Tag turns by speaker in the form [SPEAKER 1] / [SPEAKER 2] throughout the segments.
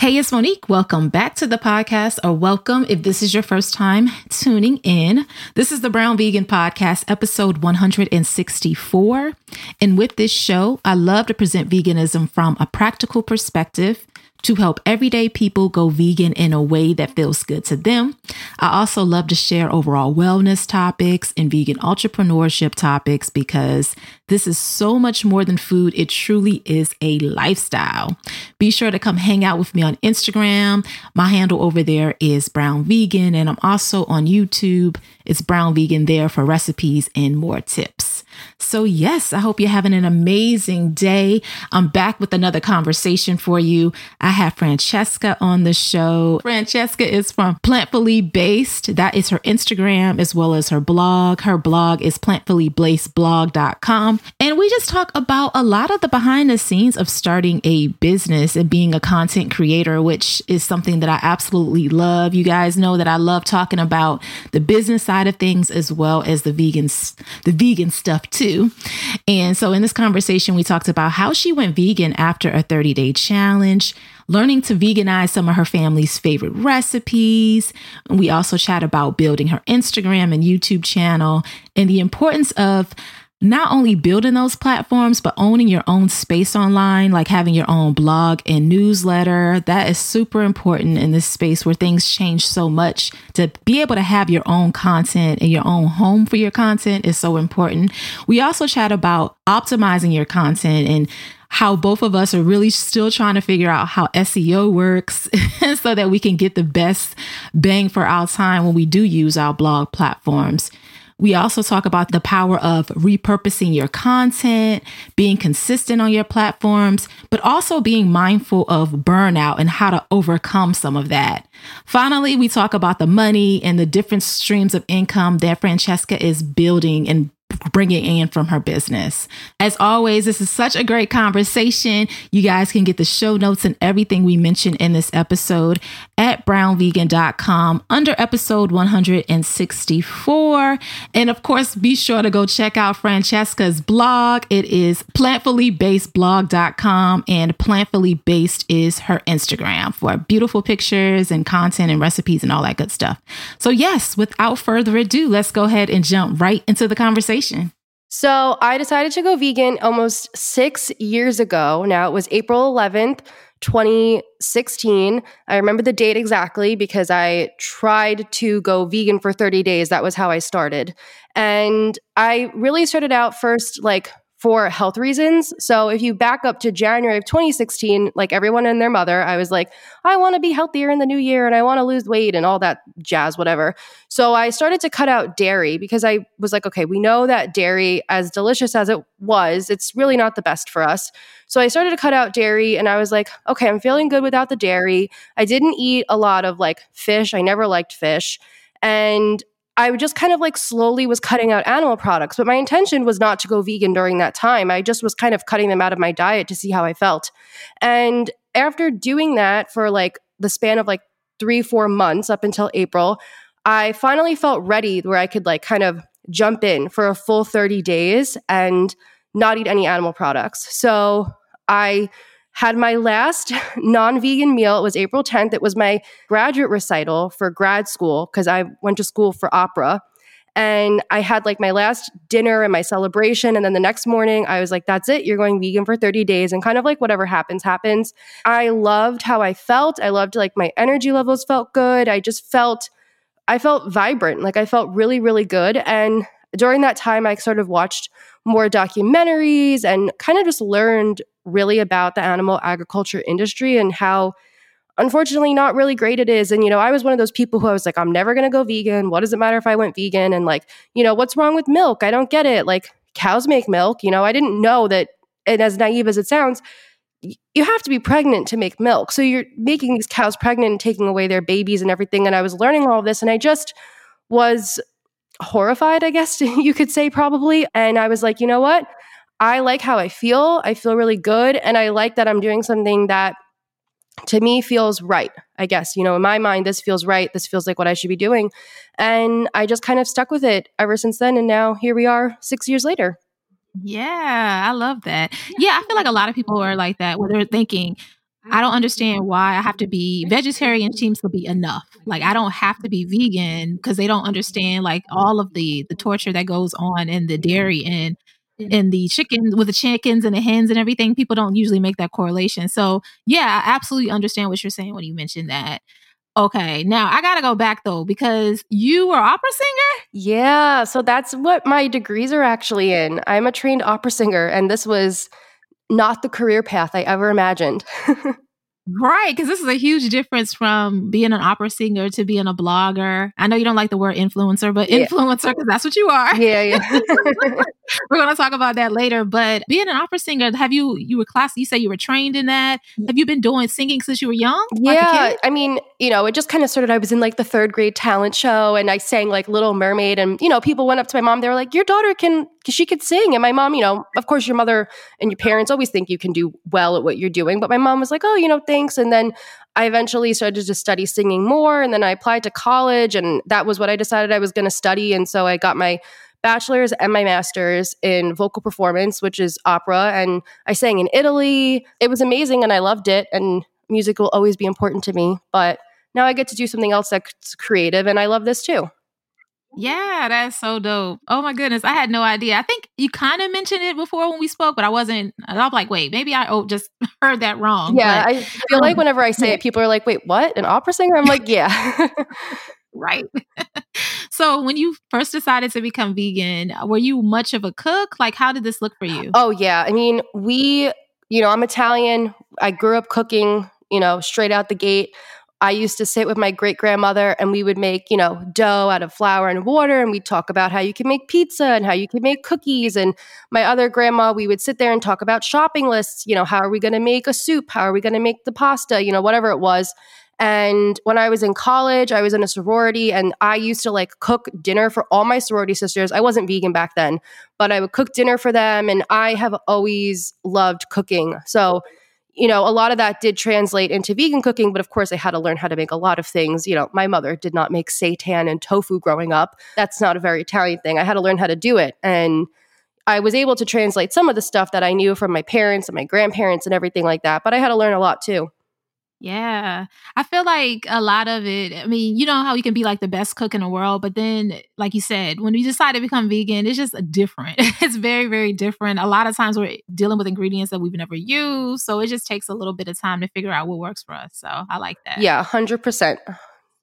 [SPEAKER 1] Hey, it's Monique. Welcome back to the podcast, or welcome if this is your first time tuning in. This is the Brown Vegan Podcast, episode 164. And with this show, I love to present veganism from a practical perspective to help everyday people go vegan in a way that feels good to them. I also love to share overall wellness topics and vegan entrepreneurship topics because this is so much more than food. It truly is a lifestyle. Be sure to come hang out with me on Instagram. My handle over there is Brown Vegan, and I'm also on YouTube. It's Brown Vegan there for recipes and more tips. So, yes, I hope you're having an amazing day. I'm back with another conversation for you. I have Francesca on the show. Francesca is from Plantfully Based. That is her Instagram as well as her blog. Her blog is plantfullybasedblog.com. And we just talk about a lot of the behind the scenes of starting a business and being a content creator, which is something that I absolutely love. You guys know that I love talking about the business side of things as well as the vegans, the vegan stuff too. And so in this conversation, we talked about how she went vegan after a 30 day challenge, learning to veganize some of her family's favorite recipes. We also chat about building her Instagram and YouTube channel and the importance of not only building those platforms, but owning your own space online, like having your own blog and newsletter. That is super important in this space where things change so much. To be able to have your own content and your own home for your content is so important. We also chat about optimizing your content and how both of us are really still trying to figure out how SEO works so that we can get the best bang for our time when we do use our blog platforms. We also talk about the power of repurposing your content, being consistent on your platforms, but also being mindful of burnout and how to overcome some of that. Finally, we talk about the money and the different streams of income that Francesca is building and bringing in from her business. As always, this is such a great conversation. You guys can get the show notes and everything we mentioned in this episode at brownvegan.com under episode 164. And of course, be sure to go check out Francesca's blog. It is plantfullybasedblog.com and plantfullybased is her Instagram for beautiful pictures and content and recipes and all that good stuff. So yes, without further ado, let's go ahead and jump right into the conversation.
[SPEAKER 2] So I decided to go vegan almost six years ago. Now it was April 11th, 2016. I remember the date exactly because I tried to go vegan for 30 days. That was how I started. And I really started out first like for health reasons. So if you back up to January of 2016, like everyone and their mother, I was like, I want to be healthier in the new year and I want to lose weight and all that jazz, whatever. So I started to cut out dairy because I was like, okay, we know that dairy, as delicious as it was, it's really not the best for us. So I started to cut out dairy and I was like, okay, I'm feeling good without the dairy. I didn't eat a lot of like fish. I never liked fish. And I just kind of like slowly was cutting out animal products, but my intention was not to go vegan during that time. I just was kind of cutting them out of my diet to see how I felt. And after doing that for like the span of like three, four months up until April, I finally felt ready where I could like kind of jump in for a full 30 days and not eat any animal products. So I had my last non vegan meal. It was April 10th. It was my graduate recital for grad school because I went to school for opera. And I had like my last dinner and my celebration. And then the next morning, I was like, that's it. You're going vegan for 30 days. And kind of like whatever happens, happens. I loved how I felt. I loved like my energy levels felt good. I just felt, I felt vibrant. Like I felt really, really good. And during that time, I sort of watched more documentaries and kind of just learned really about the animal agriculture industry and how unfortunately not really great it is. And, you know, I was one of those people who I was like, I'm never going to go vegan. What does it matter if I went vegan? And like, you know, what's wrong with milk? I don't get it. Like, cows make milk. You know, I didn't know that, and as naive as it sounds, you have to be pregnant to make milk. So you're making these cows pregnant and taking away their babies and everything. And I was learning all this, and I just was horrified, I guess you could say, probably. And I was like, you know what? I like how I feel. I feel really good. And I like that I'm doing something that to me feels right i guess you know in my mind this feels right this feels like what i should be doing and i just kind of stuck with it ever since then and now here we are six years later
[SPEAKER 1] yeah i love that yeah i feel like a lot of people are like that where they're thinking I don't understand why I have to be vegetarian seems to be enough. Like I don't have to be vegan because they don't understand like all of the the torture that goes on in the dairy and Mm-hmm. and the chicken with the chickens and the hens and everything, people don't usually make that correlation. So yeah, I absolutely understand what you're saying when you mentioned that. Okay, now I gotta go back though because you were opera singer.
[SPEAKER 2] Yeah, so that's what my degrees are actually in. I'm a trained opera singer, and this was not the career path I ever imagined.
[SPEAKER 1] Right, because this is a huge difference from being an opera singer to being a blogger. I know you don't like the word influencer, but yeah. influencer because that's what you are.
[SPEAKER 2] Yeah, yeah.
[SPEAKER 1] We're going to talk about that later. But being an opera singer, have you you were class? You say you were trained in that. Mm. Have you been doing singing since you were young?
[SPEAKER 2] Yeah, I mean, you know, it just kind of started. I was in like the third grade talent show, and I sang like Little Mermaid, and you know, people went up to my mom. They were like, "Your daughter can, she could sing." And my mom, you know, of course, your mother and your parents always think you can do well at what you're doing, but my mom was like, "Oh, you know, thanks." And then I eventually started to study singing more, and then I applied to college, and that was what I decided I was going to study, and so I got my bachelor's and my master's in vocal performance, which is opera. And I sang in Italy. It was amazing and I loved it. And music will always be important to me. But now I get to do something else that's creative and I love this too.
[SPEAKER 1] Yeah, that's so dope. Oh my goodness, I had no idea. I think you kind of mentioned it before when we spoke, but I wasn't. I'm like, wait, maybe I oh, just heard that wrong.
[SPEAKER 2] Yeah,
[SPEAKER 1] but,
[SPEAKER 2] I feel um, like whenever I say it, people are like, wait, what? An opera singer? I'm like, yeah.
[SPEAKER 1] right. so, when you first decided to become vegan, were you much of a cook? Like, how did this look for you?
[SPEAKER 2] Oh, yeah. I mean, we, you know, I'm Italian. I grew up cooking, you know, straight out the gate. I used to sit with my great grandmother and we would make, you know, dough out of flour and water. And we'd talk about how you can make pizza and how you can make cookies. And my other grandma, we would sit there and talk about shopping lists. You know, how are we going to make a soup? How are we going to make the pasta? You know, whatever it was. And when I was in college, I was in a sorority and I used to like cook dinner for all my sorority sisters. I wasn't vegan back then, but I would cook dinner for them. And I have always loved cooking. So, you know, a lot of that did translate into vegan cooking, but of course, I had to learn how to make a lot of things. You know, my mother did not make seitan and tofu growing up. That's not a very Italian thing. I had to learn how to do it. And I was able to translate some of the stuff that I knew from my parents and my grandparents and everything like that, but I had to learn a lot too.
[SPEAKER 1] Yeah. I feel like a lot of it, I mean, you know how you can be like the best cook in the world, but then, like you said, when you decide to become vegan, it's just uh, different. it's very, very different. A lot of times we're dealing with ingredients that we've never used. So it just takes a little bit of time to figure out what works for us. So I like that.
[SPEAKER 2] Yeah, 100%.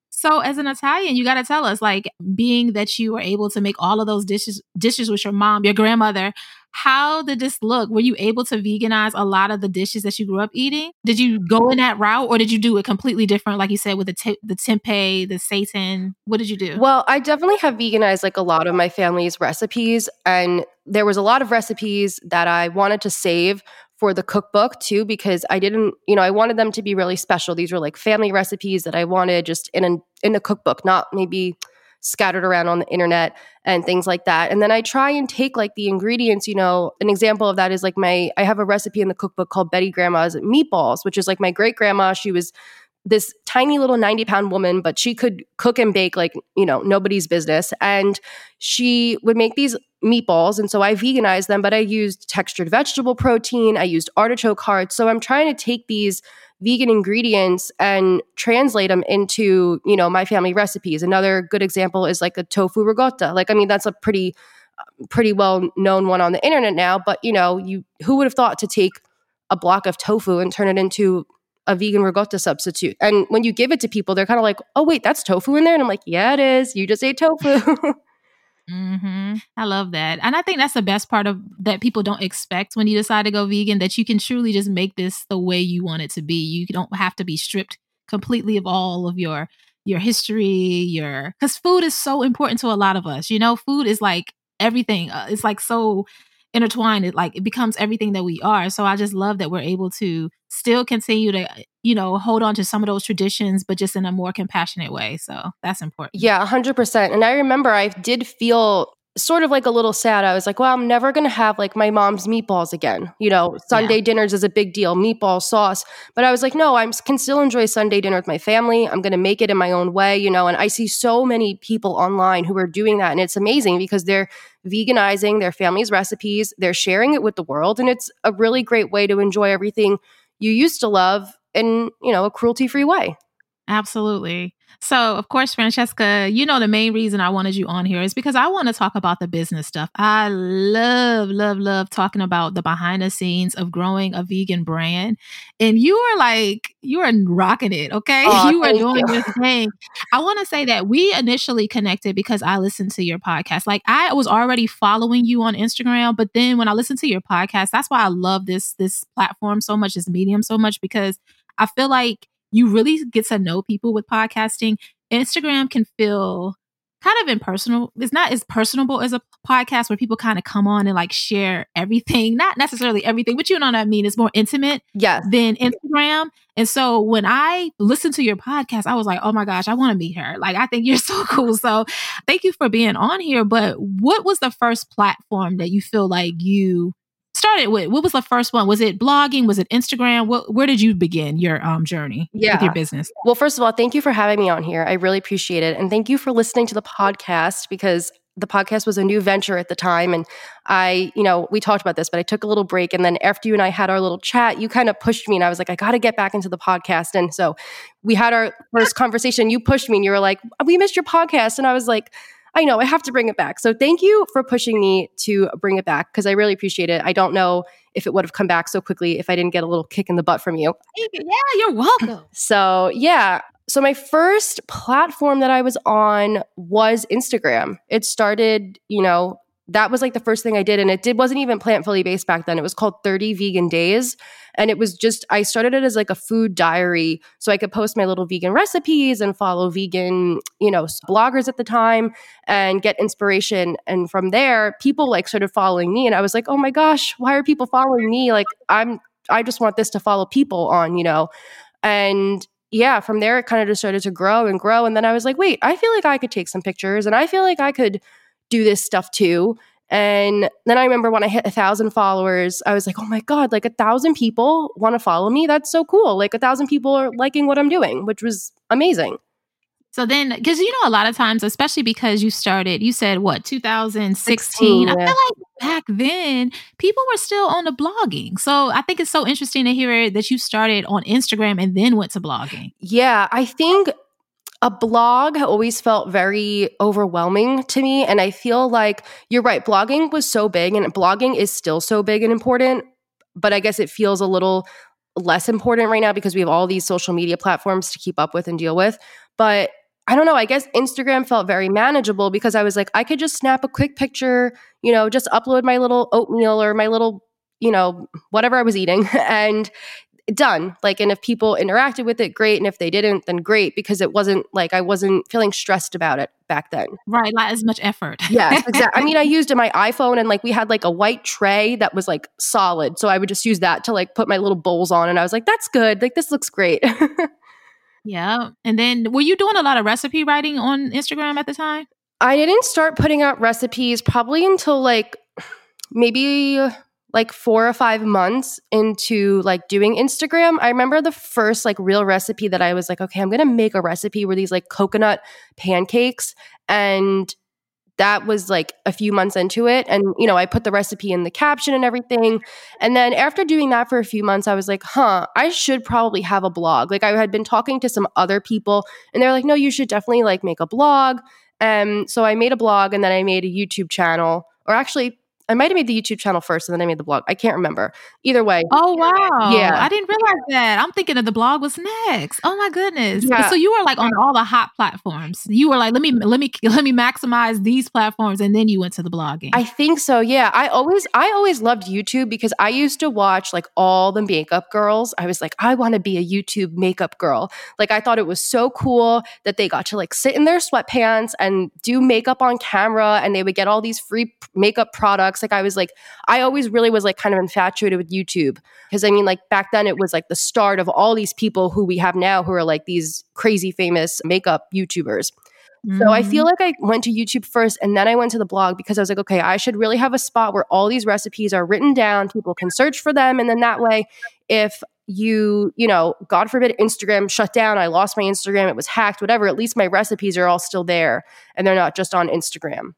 [SPEAKER 1] So as an Italian, you got to tell us like being that you were able to make all of those dishes dishes with your mom, your grandmother, how did this look? Were you able to veganize a lot of the dishes that you grew up eating? Did you go in that route or did you do it completely different like you said with the te- the tempeh, the seitan? What did you do?
[SPEAKER 2] Well, I definitely have veganized like a lot of my family's recipes and there was a lot of recipes that I wanted to save for the cookbook too because I didn't, you know, I wanted them to be really special. These were like family recipes that I wanted just in a in a cookbook, not maybe scattered around on the internet and things like that. And then I try and take like the ingredients, you know, an example of that is like my I have a recipe in the cookbook called Betty Grandma's meatballs, which is like my great grandma, she was this tiny little 90 pound woman, but she could cook and bake like, you know, nobody's business. And she would make these meatballs. And so I veganized them, but I used textured vegetable protein. I used artichoke hearts. So I'm trying to take these vegan ingredients and translate them into, you know, my family recipes. Another good example is like a tofu ricotta. Like, I mean, that's a pretty, uh, pretty well known one on the internet now, but you know, you, who would have thought to take a block of tofu and turn it into a vegan ricotta substitute. And when you give it to people, they're kind of like, oh, wait, that's tofu in there? And I'm like, yeah, it is. You just ate tofu.
[SPEAKER 1] hmm I love that. And I think that's the best part of that people don't expect when you decide to go vegan that you can truly just make this the way you want it to be. You don't have to be stripped completely of all of your your history, your cuz food is so important to a lot of us. You know, food is like everything. Uh, it's like so intertwined it like it becomes everything that we are so i just love that we're able to still continue to you know hold on to some of those traditions but just in a more compassionate way so that's important
[SPEAKER 2] yeah 100% and i remember i did feel sort of like a little sad. I was like, well, I'm never going to have like my mom's meatballs again. You know, Sunday yeah. dinners is a big deal, meatball sauce. But I was like, no, I can still enjoy Sunday dinner with my family. I'm going to make it in my own way, you know. And I see so many people online who are doing that. And it's amazing because they're veganizing their family's recipes, they're sharing it with the world. And it's a really great way to enjoy everything you used to love in, you know, a cruelty free way.
[SPEAKER 1] Absolutely. So, of course, Francesca, you know, the main reason I wanted you on here is because I want to talk about the business stuff. I love, love, love talking about the behind the scenes of growing a vegan brand. And you are like, you are rocking it, okay? Oh, you are doing you. your thing. I want to say that we initially connected because I listened to your podcast. Like, I was already following you on Instagram, but then when I listened to your podcast, that's why I love this this platform so much, this medium so much, because I feel like you really get to know people with podcasting. Instagram can feel kind of impersonal. It's not as personable as a podcast where people kind of come on and like share everything, not necessarily everything, but you know what I mean. It's more intimate
[SPEAKER 2] yes.
[SPEAKER 1] than Instagram. And so when I listened to your podcast, I was like, oh my gosh, I want to meet her. Like, I think you're so cool. So thank you for being on here. But what was the first platform that you feel like you started with? What was the first one? Was it blogging? Was it Instagram? What, where did you begin your um, journey yeah. with your business?
[SPEAKER 2] Well, first of all, thank you for having me on here. I really appreciate it. And thank you for listening to the podcast because the podcast was a new venture at the time. And I, you know, we talked about this, but I took a little break. And then after you and I had our little chat, you kind of pushed me. And I was like, I got to get back into the podcast. And so we had our first conversation. You pushed me and you were like, we missed your podcast. And I was like, I know I have to bring it back. So thank you for pushing me to bring it back because I really appreciate it. I don't know if it would have come back so quickly if I didn't get a little kick in the butt from you.
[SPEAKER 1] Yeah, you're welcome.
[SPEAKER 2] So, yeah. So, my first platform that I was on was Instagram. It started, you know, that was like the first thing I did. And it did wasn't even Plantfully Based back then. It was called 30 Vegan Days. And it was just, I started it as like a food diary. So I could post my little vegan recipes and follow vegan, you know, bloggers at the time and get inspiration. And from there, people like started following me. And I was like, oh my gosh, why are people following me? Like I'm I just want this to follow people on, you know. And yeah, from there it kind of just started to grow and grow. And then I was like, wait, I feel like I could take some pictures and I feel like I could do this stuff too. And then I remember when I hit a thousand followers, I was like, oh my God, like a thousand people want to follow me. That's so cool. Like a thousand people are liking what I'm doing, which was amazing.
[SPEAKER 1] So then, because you know, a lot of times, especially because you started, you said what, 2016? 16, yeah. I feel like back then people were still on the blogging. So I think it's so interesting to hear that you started on Instagram and then went to blogging.
[SPEAKER 2] Yeah, I think a blog always felt very overwhelming to me. And I feel like you're right, blogging was so big and blogging is still so big and important. But I guess it feels a little less important right now because we have all these social media platforms to keep up with and deal with. But I don't know, I guess Instagram felt very manageable because I was like, I could just snap a quick picture, you know, just upload my little oatmeal or my little you know, whatever I was eating. And done. Like, and if people interacted with it, great. And if they didn't, then great, because it wasn't like I wasn't feeling stressed about it back then.
[SPEAKER 1] Right. Not as much effort.
[SPEAKER 2] yeah exactly. I mean, I used my iPhone and like we had like a white tray that was like solid. So I would just use that to like put my little bowls on. And I was like, that's good. Like, this looks great.
[SPEAKER 1] yeah. And then were you doing a lot of recipe writing on Instagram at the time?
[SPEAKER 2] I didn't start putting out recipes probably until like maybe like four or five months into like doing Instagram, I remember the first like real recipe that I was like, okay, I'm gonna make a recipe where these like coconut pancakes and that was like a few months into it. And, you know, I put the recipe in the caption and everything. And then after doing that for a few months, I was like, huh, I should probably have a blog. Like I had been talking to some other people and they're like, no, you should definitely like make a blog. And so I made a blog and then I made a YouTube channel. Or actually, I might have made the YouTube channel first and then I made the blog. I can't remember. Either way.
[SPEAKER 1] Oh wow.
[SPEAKER 2] Yeah.
[SPEAKER 1] I didn't realize that. I'm thinking that the blog was next. Oh my goodness.
[SPEAKER 2] Yeah.
[SPEAKER 1] So you were like on all the hot platforms. You were like, let me let me let me maximize these platforms and then you went to the blogging.
[SPEAKER 2] I think so. Yeah. I always I always loved YouTube because I used to watch like all the makeup girls. I was like, I want to be a YouTube makeup girl. Like I thought it was so cool that they got to like sit in their sweatpants and do makeup on camera and they would get all these free makeup products. Like I was like I always really was like kind of infatuated with YouTube because I mean like back then it was like the start of all these people who we have now who are like these crazy famous makeup YouTubers. So I feel mm. like I went to YouTube first and then I went to the blog because I was like, okay, I should really have a spot where all these recipes are written down. People can search for them. And then that way, if you, you know, God forbid Instagram shut down, I lost my Instagram, it was hacked, whatever, at least my recipes are all still there and they're not just on Instagram.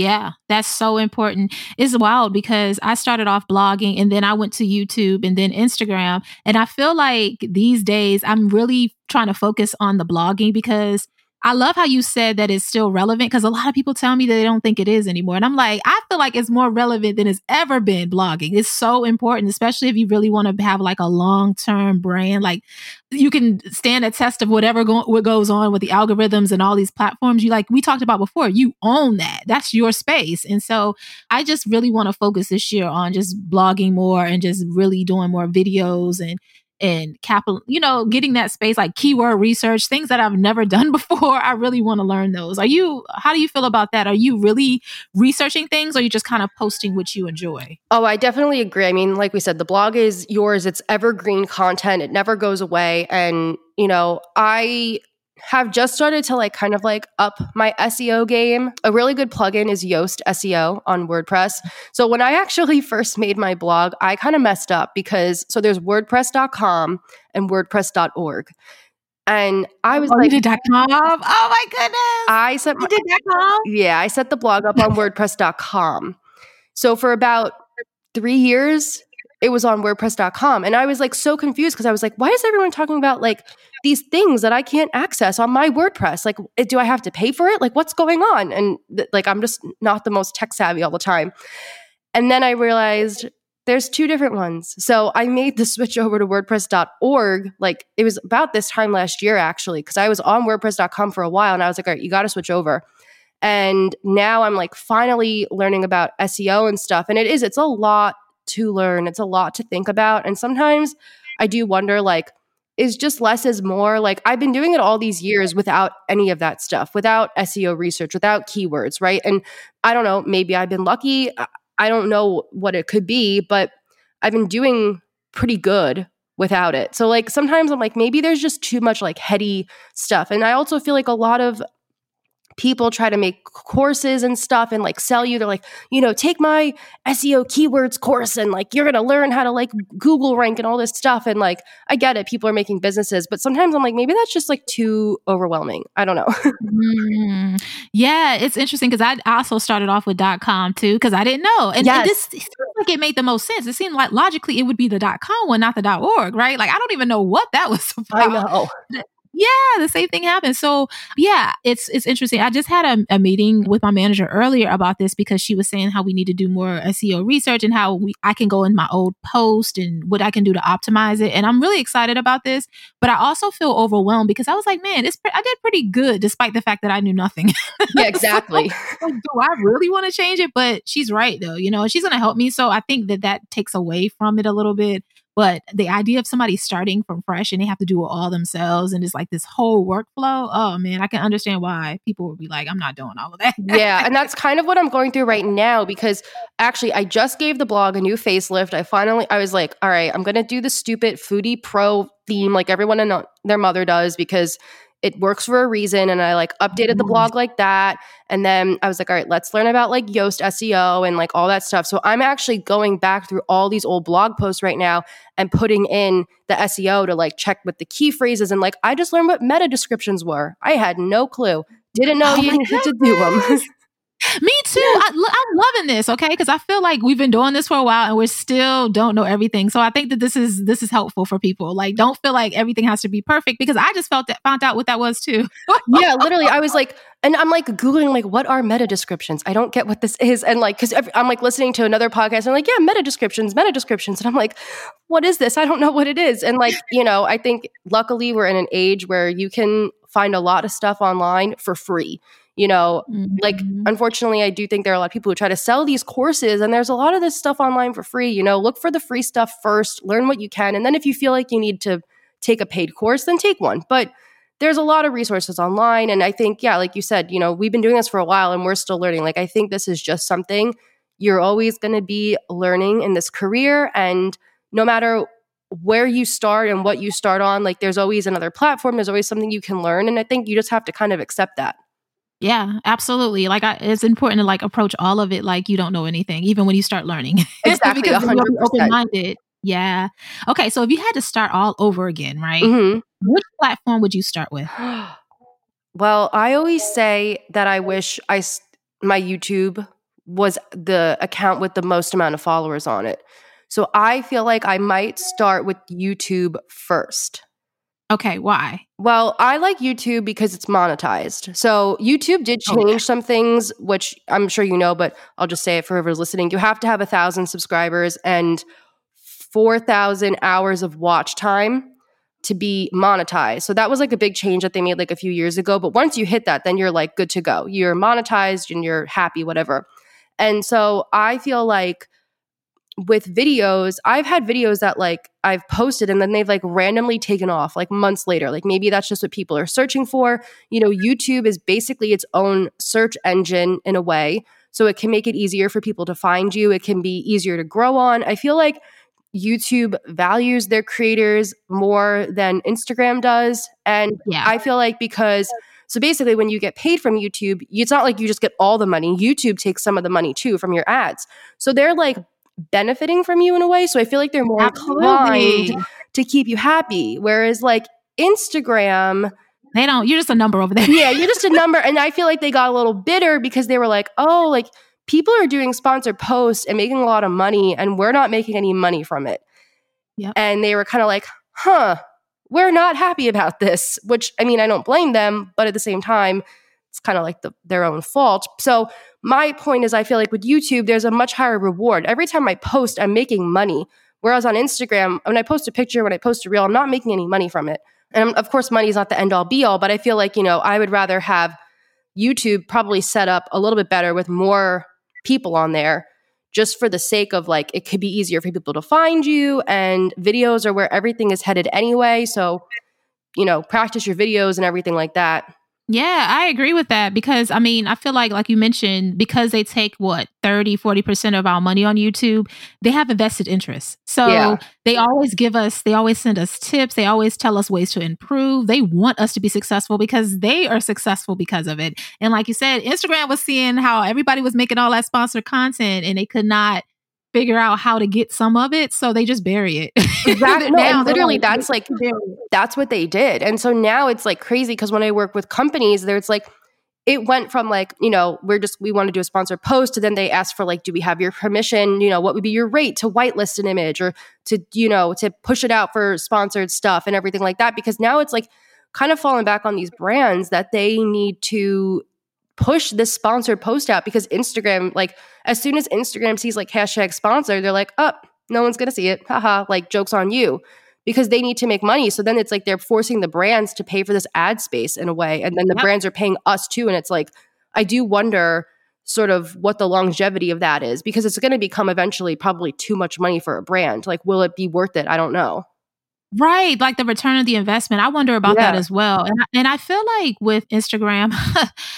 [SPEAKER 1] Yeah, that's so important. It's wild because I started off blogging and then I went to YouTube and then Instagram. And I feel like these days I'm really trying to focus on the blogging because I love how you said that it's still relevant because a lot of people tell me that they don't think it is anymore. And I'm like, I feel like it's more relevant than it's ever been blogging. It's so important, especially if you really want to have like a long term brand. Like you can stand a test of whatever go- what goes on with the algorithms and all these platforms. You like, we talked about before, you own that. That's your space. And so I just really want to focus this year on just blogging more and just really doing more videos and and capital, you know, getting that space like keyword research, things that I've never done before. I really want to learn those. Are you, how do you feel about that? Are you really researching things or are you just kind of posting what you enjoy?
[SPEAKER 2] Oh, I definitely agree. I mean, like we said, the blog is yours. It's evergreen content. It never goes away. And, you know, I have just started to like kind of like up my SEO game. A really good plugin is Yoast SEO on WordPress. So when I actually first made my blog, I kind of messed up because so there's wordpress.com and wordpress.org. And I was
[SPEAKER 1] Oh,
[SPEAKER 2] like
[SPEAKER 1] you did .com? Oh my goodness.
[SPEAKER 2] I set my,
[SPEAKER 1] .com?
[SPEAKER 2] yeah, I set the blog up on WordPress.com. So for about three years, it was on WordPress.com. And I was like so confused because I was like, why is everyone talking about like these things that I can't access on my WordPress? Like, eh, do I have to pay for it? Like, what's going on? And th- like, I'm just not the most tech savvy all the time. And then I realized there's two different ones. So I made the switch over to WordPress.org. Like, it was about this time last year, actually, because I was on WordPress.com for a while and I was like, all right, you got to switch over. And now I'm like finally learning about SEO and stuff. And it is, it's a lot to learn. It's a lot to think about. And sometimes I do wonder, like, is just less is more? Like, I've been doing it all these years without any of that stuff, without SEO research, without keywords, right? And I don't know, maybe I've been lucky. I- don't know what it could be, but I've been doing pretty good without it. So, like, sometimes I'm like, maybe there's just too much like heady stuff. And I also feel like a lot of people try to make courses and stuff and like sell you they're like you know take my seo keywords course and like you're gonna learn how to like google rank and all this stuff and like i get it people are making businesses but sometimes i'm like maybe that's just like too overwhelming i don't know
[SPEAKER 1] Mm. Yeah, it's interesting because I also started off with .com too because I didn't know, and, and
[SPEAKER 2] Yes.
[SPEAKER 1] this it seemed like it made the most sense. It seemed like logically it would be the .com one, not the .org, right? Like I don't even know what that was about.
[SPEAKER 2] i know
[SPEAKER 1] Yeah, the same thing happened. So yeah, it's it's interesting. I just had a, a meeting with my manager earlier about this because she was saying how we need to do more SEO research and how we I can go in my old post and what I can do to optimize it. And I'm really excited about this, but I also feel overwhelmed because I was like, man, it's I did pretty good despite the fact that I knew nothing.
[SPEAKER 2] yeah exactly
[SPEAKER 1] like, do I really want to change it? But she's right though, you know, she's going to help me. So I think that that takes away from it a little bit. But the idea of somebody starting from fresh and they have to do it all themselves and it's like this whole workflow, oh man, I can understand why people would be like, I'm not doing all of that.
[SPEAKER 2] yeah and that's kind of what i'm going through right now because actually i just gave the blog a new facelift i finally i was like all right i'm gonna do the stupid foodie pro theme like everyone and their mother does because it works for a reason and i like updated the
[SPEAKER 1] Mhm.
[SPEAKER 2] blog like that and then i was like all right let's learn about like yoast seo and like all that stuff so i'm actually going back through all these old blog posts right now and putting in the seo to like check with the key phrases and like i just learned what meta descriptions were i had no clue didn't know
[SPEAKER 1] Oh
[SPEAKER 2] you needed to do them.
[SPEAKER 1] Me too. I, am loving this. Okay, because I feel like we've been doing this for a while and we still don't know everything. So I think that this is this is helpful for people. Like, don't feel like everything has to be perfect because I just felt that found out what that was too.
[SPEAKER 2] yeah, literally, I was like, and I'm like googling like what are meta descriptions? I don't get what this is, and like because I'm like listening to another podcast and I'm like, yeah, meta descriptions, meta descriptions, and I'm like, what is this? I don't know what it is, and like you know, I think luckily we're in an age where you can find a lot of stuff online for free you know mm-hmm. like unfortunately i do think there are a lot of people who try to sell these courses and there's a lot of this stuff online for free you know look for the free stuff first learn what you can and then if you feel like you need to take a paid course then take one. But there's a lot of resources online and i think yeah like you said you know we've been doing this for a while and we're still learning. Like i think this is just something you're always going to be learning in this career and no matter where you start and what you start on like there's always another platform there's always something you can learn and i think you just have to kind of accept that
[SPEAKER 1] yeah, absolutely. Like I, it's important to like approach all of it like you don't know anything, even when you start learning.
[SPEAKER 2] Exactly, because
[SPEAKER 1] open minded. Yeah. Okay, so if you had to start all over again, right? Mm-hmm. Which platform would you start with?
[SPEAKER 2] well, I always say that I wish I my YouTube was the account with the most amount of followers on it. So I feel like I might start with YouTube first.
[SPEAKER 1] Okay, why?
[SPEAKER 2] Well, I like YouTube because it's monetized. So YouTube did change oh, yeah. some things, which I'm sure you know, but I'll just say it for whoever's listening. You have to have a thousand subscribers and four thousand hours of watch time to be monetized. So that was like a big change that they made like a few years ago. But once you hit that, then you're like good to go. You're monetized and you're happy, whatever. And so I feel like with videos, I've had videos that like I've posted and then they've like randomly taken off like months later. Like maybe that's just what people are searching for. You know, YouTube is basically its own search engine in a way. So it can make it easier for people to find you. It can be easier to grow on. I feel like YouTube values their creators more than Instagram does. And yeah. I feel like because so basically, when you get paid from YouTube, it's not like you just get all the money. YouTube takes some of the money too from your ads. So they're like benefiting from you in a way. So I feel like they're more Absolutely. inclined to keep you happy. Whereas like Instagram,
[SPEAKER 1] they don't, you're just a number over there.
[SPEAKER 2] yeah, you're just a number. And I feel like they got a little bitter because they were like, oh, like people are doing sponsored posts and making a lot of money and we're not making any money from it. Yep. And they were kind of like, huh, we're not happy about this, which I mean, I don't blame them, but at the same time, it's kind of like the, their own fault. So my point is, I feel like with YouTube, there's a much higher reward. Every time I post, I'm making money. Whereas on Instagram, when I post a picture, when I post a reel, I'm not making any money from it. And of course, money is not the end all be all, but I feel like, you know, I would rather have YouTube probably set up a little bit better with more people on there just for the sake of like it could be easier for people to find you and videos are where everything is headed anyway. So, you know, practice your videos and everything like that.
[SPEAKER 1] Yeah, I agree with that because I mean, I feel like, like you mentioned, because they take what 30, 40% of our money on YouTube, they have invested interest. So yeah. they always give us, they always send us tips. They always tell us ways to improve. They want us to be successful because they are successful because of it. And like you said, Instagram was seeing how everybody was making all that sponsored content and they could not figure out how to get some of it, so they just bury it.
[SPEAKER 2] Exactly. no, literally, that's like that's what they did, and so now it's like crazy because when I work with companies, there it's like it went from like you know we're just we want to do a sponsored post to then they ask for like do we have your permission you know what would be your rate to whitelist an image or to you know to push it out for sponsored stuff and everything like that because now it's like kind of falling back on these brands that they need to push this sponsored post out because Instagram, like, as soon as Instagram sees like hashtag sponsor, they're like, up, oh, no one's gonna see it. Haha, like jokes on you. Because they need to make money. So then it's like they're forcing the brands to pay for this ad space in a way. And then the yep. brands are paying us too. And it's like, I do wonder sort of what the longevity of that is because it's going to become eventually probably too much money for a brand. Like, will it be worth it? I don't know.
[SPEAKER 1] Right, like the return of the investment. I wonder about yeah. that as well. And and I feel like with Instagram,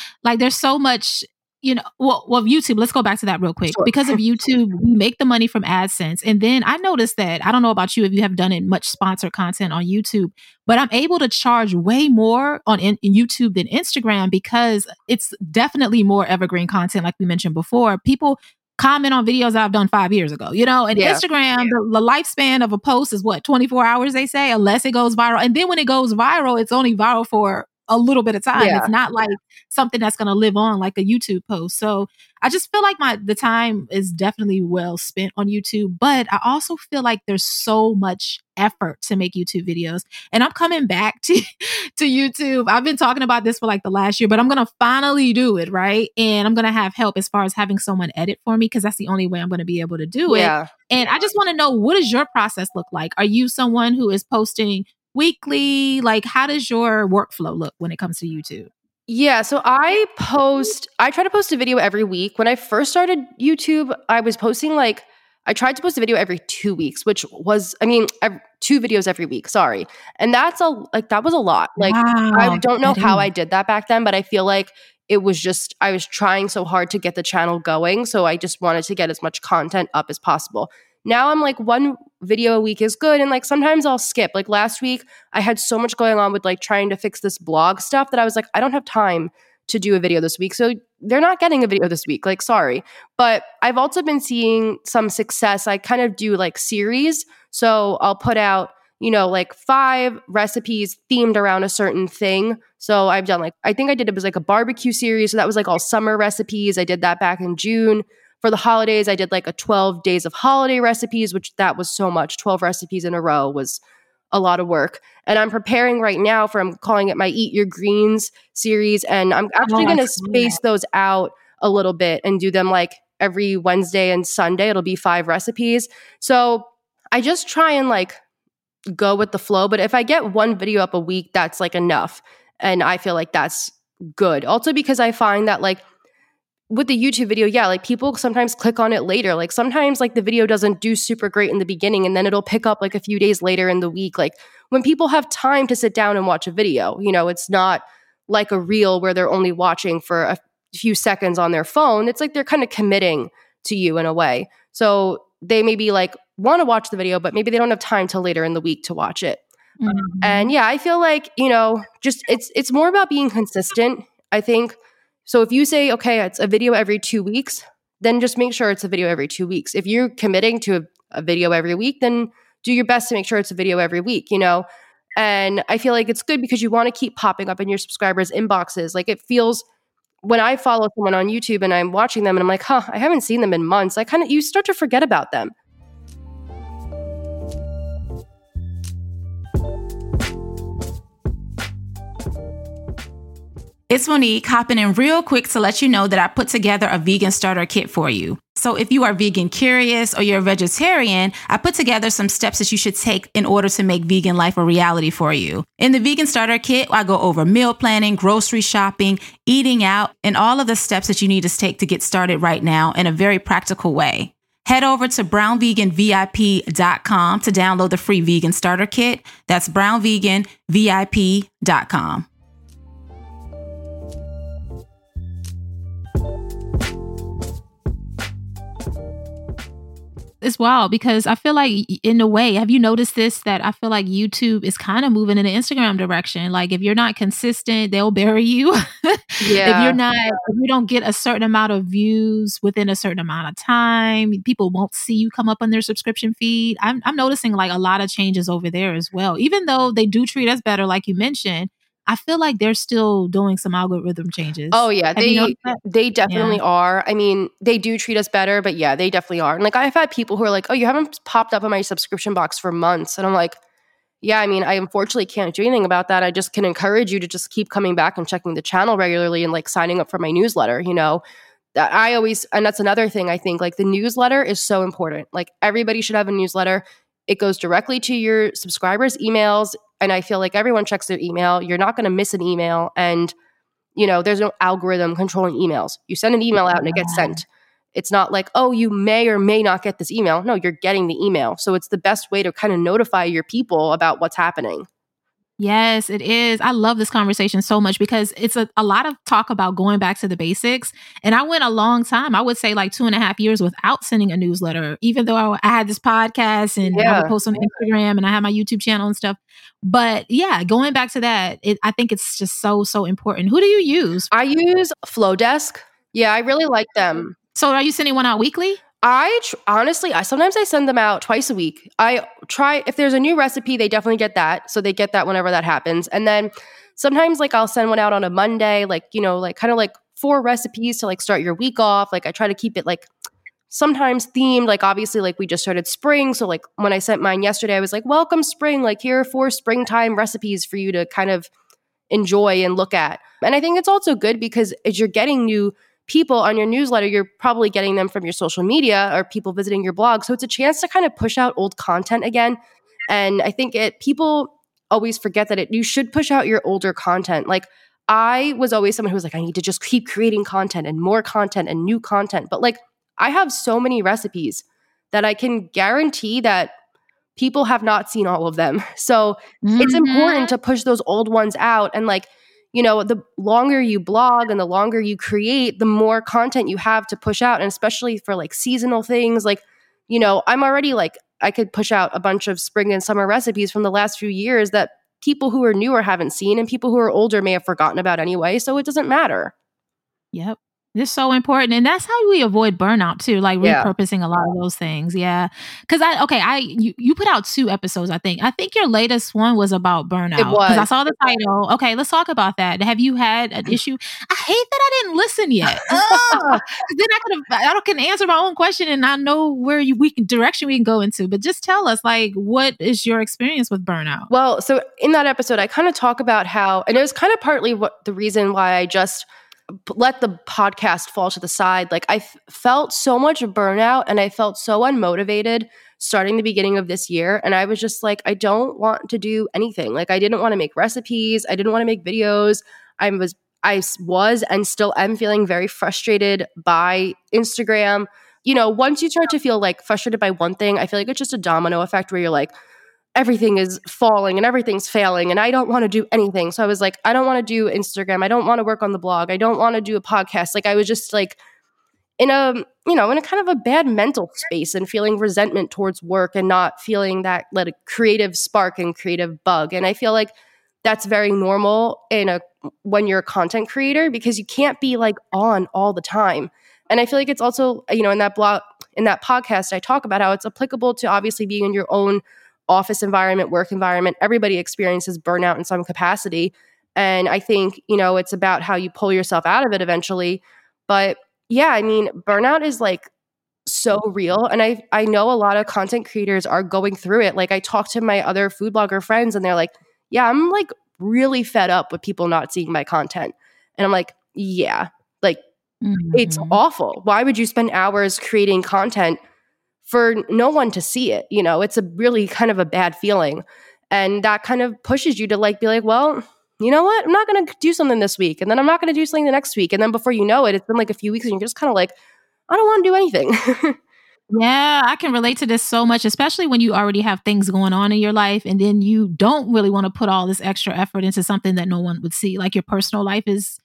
[SPEAKER 1] like there's so much, you know, well, well, YouTube. Let's go back to that real quick. Sure. Because of YouTube, we make the money from AdSense, and then I noticed that I don't know about you if you have done it much sponsored content on YouTube, but I'm able to charge way more on in, in YouTube than Instagram because it's definitely more evergreen content, like we mentioned before. People comment on videos I've done five years ago, you know? And yeah. Instagram, the, the, lifespan of a post is what, 24 hours, they say, unless it goes viral. And then when it goes viral, it's only viral for a little bit of time.
[SPEAKER 2] Yeah.
[SPEAKER 1] It's not like something that's going to live on like a YouTube post. So I just feel like my the time is definitely well spent on YouTube, but I also feel like there's so much effort to make YouTube videos. And I'm coming back to to YouTube. I've been talking about this for like the last year, but I'm going to finally do it, right? And I'm going to have help as far as having someone edit for me because that's the only way I'm going to be able to do it. And I just want to know what does your process look like? Are you someone who is posting weekly? Like how does your workflow look when it comes to YouTube?
[SPEAKER 2] Yeah, so I post I try to post a video every week. When I first started YouTube, I was posting like I tried to post a video every 2 weeks, which was I mean, two videos every week, sorry. And that's a like that was a lot. Like I don't know how I did that back then, but I feel like it was just I was trying so hard to get the channel going, so I just wanted to get as much content up as possible. Now I'm like one video a week is good and like sometimes I'll skip. Like last week I had so much going on with like trying to fix this blog stuff that I was like I don't have time to do a video this week. So they're not getting a video this week. Like sorry. But I've also been seeing some success. I kind of do like series. So I'll put out you know, like five recipes themed around a certain thing. So I've done like, I think I did it was like a barbecue series. So that was like all summer recipes. I did that back in June. For the holidays, I did like a 12 days of holiday recipes, which that was so much. 12 recipes in a row was a lot of work. And I'm preparing right now for, I'm calling it my Eat Your Greens series. And I'm actually
[SPEAKER 1] Oh,
[SPEAKER 2] going to
[SPEAKER 1] see
[SPEAKER 2] space those out a little bit and do them like every Wednesday and Sunday. It'll be five recipes. So I just try and like go with the flow. But if I get one video up a week, that's like enough. And I feel like that's good. Also, because I find that like with the YouTube video, yeah, like people sometimes click on it later. Like sometimes like the video doesn't do super great in the beginning and then it'll pick up like a few days later in the week. Like when people have time to sit down and watch a video, you know, it's not like a reel where they're only watching for a few seconds on their phone. It's like they're kind of committing to you in a way. So they maybe like want to watch the video, but maybe they don't have time till later in the week to watch it.
[SPEAKER 1] Mhm.
[SPEAKER 2] And yeah, I feel like, you know, just it's it's more about being consistent, I think. So if you say, okay, it's a video every two weeks, then just make sure it's a video every two weeks. If you're committing to a, a video every week, then do your best to make sure it's a video every week, you know? And I feel like it's good because you want to keep popping up in your subscribers' inboxes. Like it feels when I follow someone on YouTube and I'm watching them and I'm like, huh, I haven't seen them in months. I kind of you start to forget about them.
[SPEAKER 1] It's Monique hopping in real quick to let you know that I put together a vegan starter kit for you. So if you are vegan curious or you're a vegetarian, I put together some steps that you should take in order to make vegan life a reality for you. In the vegan starter kit, I go over meal planning, grocery shopping, eating out, and all of the steps that you need to take to get started right now in a very practical way. Head over to brownveganvip.com to download the free vegan starter kit. That's brownveganvip.com. It's wild because I feel like, in a way, have you noticed this? That I feel like YouTube is kind of moving in the Instagram direction. Like, if you're not consistent, they'll bury you.
[SPEAKER 2] Yeah.
[SPEAKER 1] if you're not, if you don't get a certain amount of views within a certain amount of time, people won't see you come up on their subscription feed. I'm, I'm noticing like a lot of changes over there as well. Even though they do treat us better, like you mentioned, I feel like they're still doing some algorithm changes.
[SPEAKER 2] Oh yeah,
[SPEAKER 1] you
[SPEAKER 2] they they definitely are. I mean, they do treat us better, but yeah, they definitely are. And like I've had people who are like, "Oh, you haven't popped up in my subscription box for months," and I'm like, "Yeah, I mean, I unfortunately can't do anything about that. I just can encourage you to just keep coming back and checking the channel regularly and like signing up for my newsletter. You know, that I always and that's another thing I think like the newsletter is so important. Like everybody should have a newsletter. It goes directly to your subscribers' emails, and I feel like everyone checks their email. You're not going to miss an email, and you know, there's no algorithm controlling emails. You send an email out and it gets sent. It's not like, oh, you may or may not get this email. No, you're getting the email. So it's the best way to kind of notify your people about what's happening.
[SPEAKER 1] Yes, it is. I love this conversation so much because it's a, a lot of talk about going back to the basics. And I went a long time, I would say like two and a half years without sending a newsletter, even though I, I had this podcast and I
[SPEAKER 2] Yeah.
[SPEAKER 1] would post on Instagram and I had my YouTube channel and stuff. But yeah, going back to that, it, I think it's just so, so important. Who do you use?
[SPEAKER 2] I use Flodesk. Yeah, I really like them.
[SPEAKER 1] So are you sending one out weekly?
[SPEAKER 2] I tr- honestly, I sometimes I send them out twice a week. I try if there's a new recipe, they definitely get that, so they get that whenever that happens. And then sometimes like I'll send one out on a Monday, like you know, like kind of like four recipes to like start your week off. Like I try to keep it like sometimes themed. Like obviously, like we just started spring, so like when I sent mine yesterday, I was like, "Welcome spring! Like here are four springtime recipes for you to kind of enjoy and look at." And I think it's also good because as you're getting new people on your newsletter, you're probably getting them from your social media or people visiting your blog. So it's a chance to kind of push out old content again. And I think it people always forget that it you should push out your older content. Like I was always someone who was like, I need to just keep creating content and more content and new content. But like I have so many recipes that I can guarantee that people have not seen all of them. So mm-hmm. it's important to push those old ones out and like you know, the longer you blog and the longer you create, the more content you have to push out. And especially for like seasonal things, like, you know, I'm already like, I could push out a bunch of spring and summer recipes from the last few years that people who are newer haven't seen and people who are older may have forgotten about anyway. So it doesn't matter.
[SPEAKER 1] Yep. It's so important. And that's how we avoid burnout too, like yeah. repurposing a lot of those things. Yeah. Cause I, okay, I, you, you put out two episodes, I think. I think your latest one was about burnout. It was. Cause I saw the title. Okay, let's talk about that. Have you had an issue? I hate that I didn't listen yet. then I could have, I can answer my own question and I know where you, we can, direction we can go into. But just tell us, like, what is your experience with burnout?
[SPEAKER 2] Well, so in that episode, I kind of talk about how, and it was kind of partly what the reason why I just, let the podcast fall to the side. Like I f- felt so much burnout and I felt so unmotivated starting the beginning of this year. And I was just like, I don't want to do anything. Like I didn't want to make recipes. I didn't want to make videos. I was, I was and still am feeling very frustrated by Instagram. You know, once you start to feel like frustrated by one thing, I feel like it's just a domino effect where you're like, everything is falling and everything's failing and I don't want to do anything. So I was like, I don't want to do Instagram. I don't want to work on the blog. I don't want to do a podcast. Like I was just like in a, you know, in a kind of a bad mental space and feeling resentment towards work and not feeling that like a creative spark and creative bug. And I feel like that's very normal in a when you're a content creator because you can't be like on all the time. And I feel like it's also, you know, in that blog in that podcast I talk about how it's applicable to obviously being in your own office environment, work environment, everybody experiences burnout in some capacity. And I think, you know, it's about how you pull yourself out of it eventually. But yeah, I mean, burnout is like so real. And I I know a lot of content creators are going through it. Like I talk to my other food blogger friends and they're like, yeah, I'm like really fed up with people not seeing my content. And I'm like, yeah, like mm-hmm. it's awful. Why would you spend hours creating content for no one to see it. You know, it's a really kind of a bad feeling. And that kind of pushes you to like be like, well, you know what? I'm not going to do something this week. And then I'm not going to do something the next week. And then before you know it, it's been like a few weeks and you're just kind of like, I don't want to do anything.
[SPEAKER 1] yeah, I can relate to this so much, especially when you already have things going on in your life and then you don't really want to put all this extra effort into something that no one would see. Like your personal life is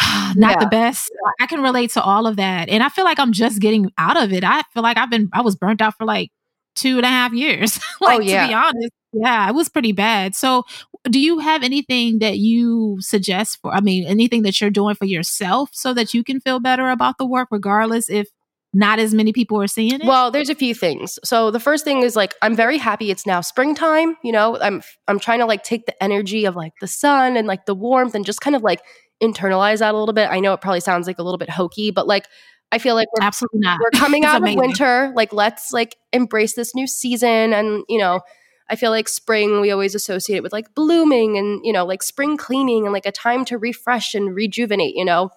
[SPEAKER 1] not yeah. the best. I can relate to all of that. And I feel like I'm just getting out of it. I feel like I've been, I was burnt out for like two and a half years. Oh, like, oh, yeah. to be honest. Yeah, it was pretty bad. So, do you have anything that you suggest for, I mean, anything that you're doing for yourself so that you can feel better about the work, regardless if not as many people are seeing it?
[SPEAKER 2] Well, there's a few things. So the first thing is like I'm very happy it's now springtime, you know. I'm I'm trying to like take the energy of like the sun and like the warmth and just kind of like internalize that a little bit. I know it probably sounds like a little bit hokey, but like I feel like we're
[SPEAKER 1] absolutely not.
[SPEAKER 2] We're coming out of winter. Like let's like embrace this new season and you know, I feel like spring we always associate it with like blooming and you know, like spring cleaning and like a time to refresh and rejuvenate, you know.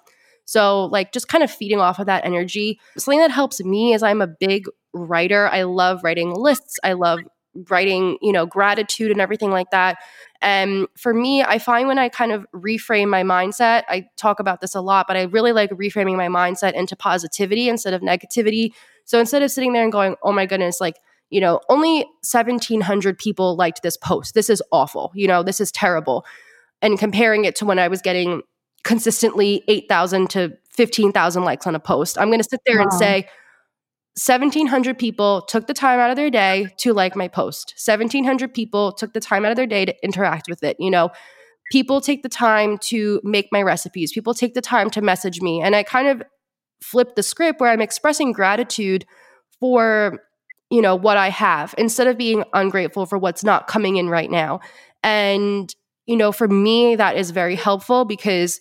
[SPEAKER 2] So like just kind of feeding off of that energy. Something that helps me is I'm a big writer. I love writing lists. I love writing, you know, gratitude and everything like that. And for me, I find when I kind of reframe my mindset, I talk about this a lot, but I really like reframing my mindset into positivity instead of negativity. So instead of sitting there and going, oh my goodness, like, you know, only 1,700 people liked this post. This is awful. You know, this is terrible. And comparing it to when I was getting consistently 8,000 to 15,000 likes on a post, I'm going to sit there wow. and say, 1700 people took the time out of their day to like my post. 1700 people took the time out of their day to interact with it you know? People take the time to make my recipes. People take the time to message me. And i kind of flip the script where I'm expressing gratitude for you know what I have instead of being ungrateful for what's not coming in right now. And you know, for me that is very helpful because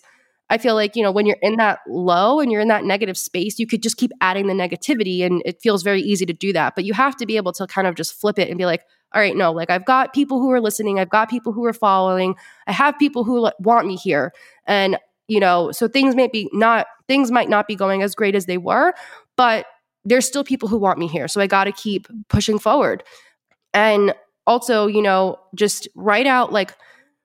[SPEAKER 2] I feel like, you know, when you're in that low and you're in that negative space, you could just keep adding the negativity and it feels very easy to do that. But you have to be able to kind of just flip it and be like, all right, no, like I've got people who are listening, I've got people who are following, I have people who want me here. And, you know, so things may be not, things might not be going as great as they were, but there's still people who want me here. So I got to keep pushing forward. And also, you know, just write out like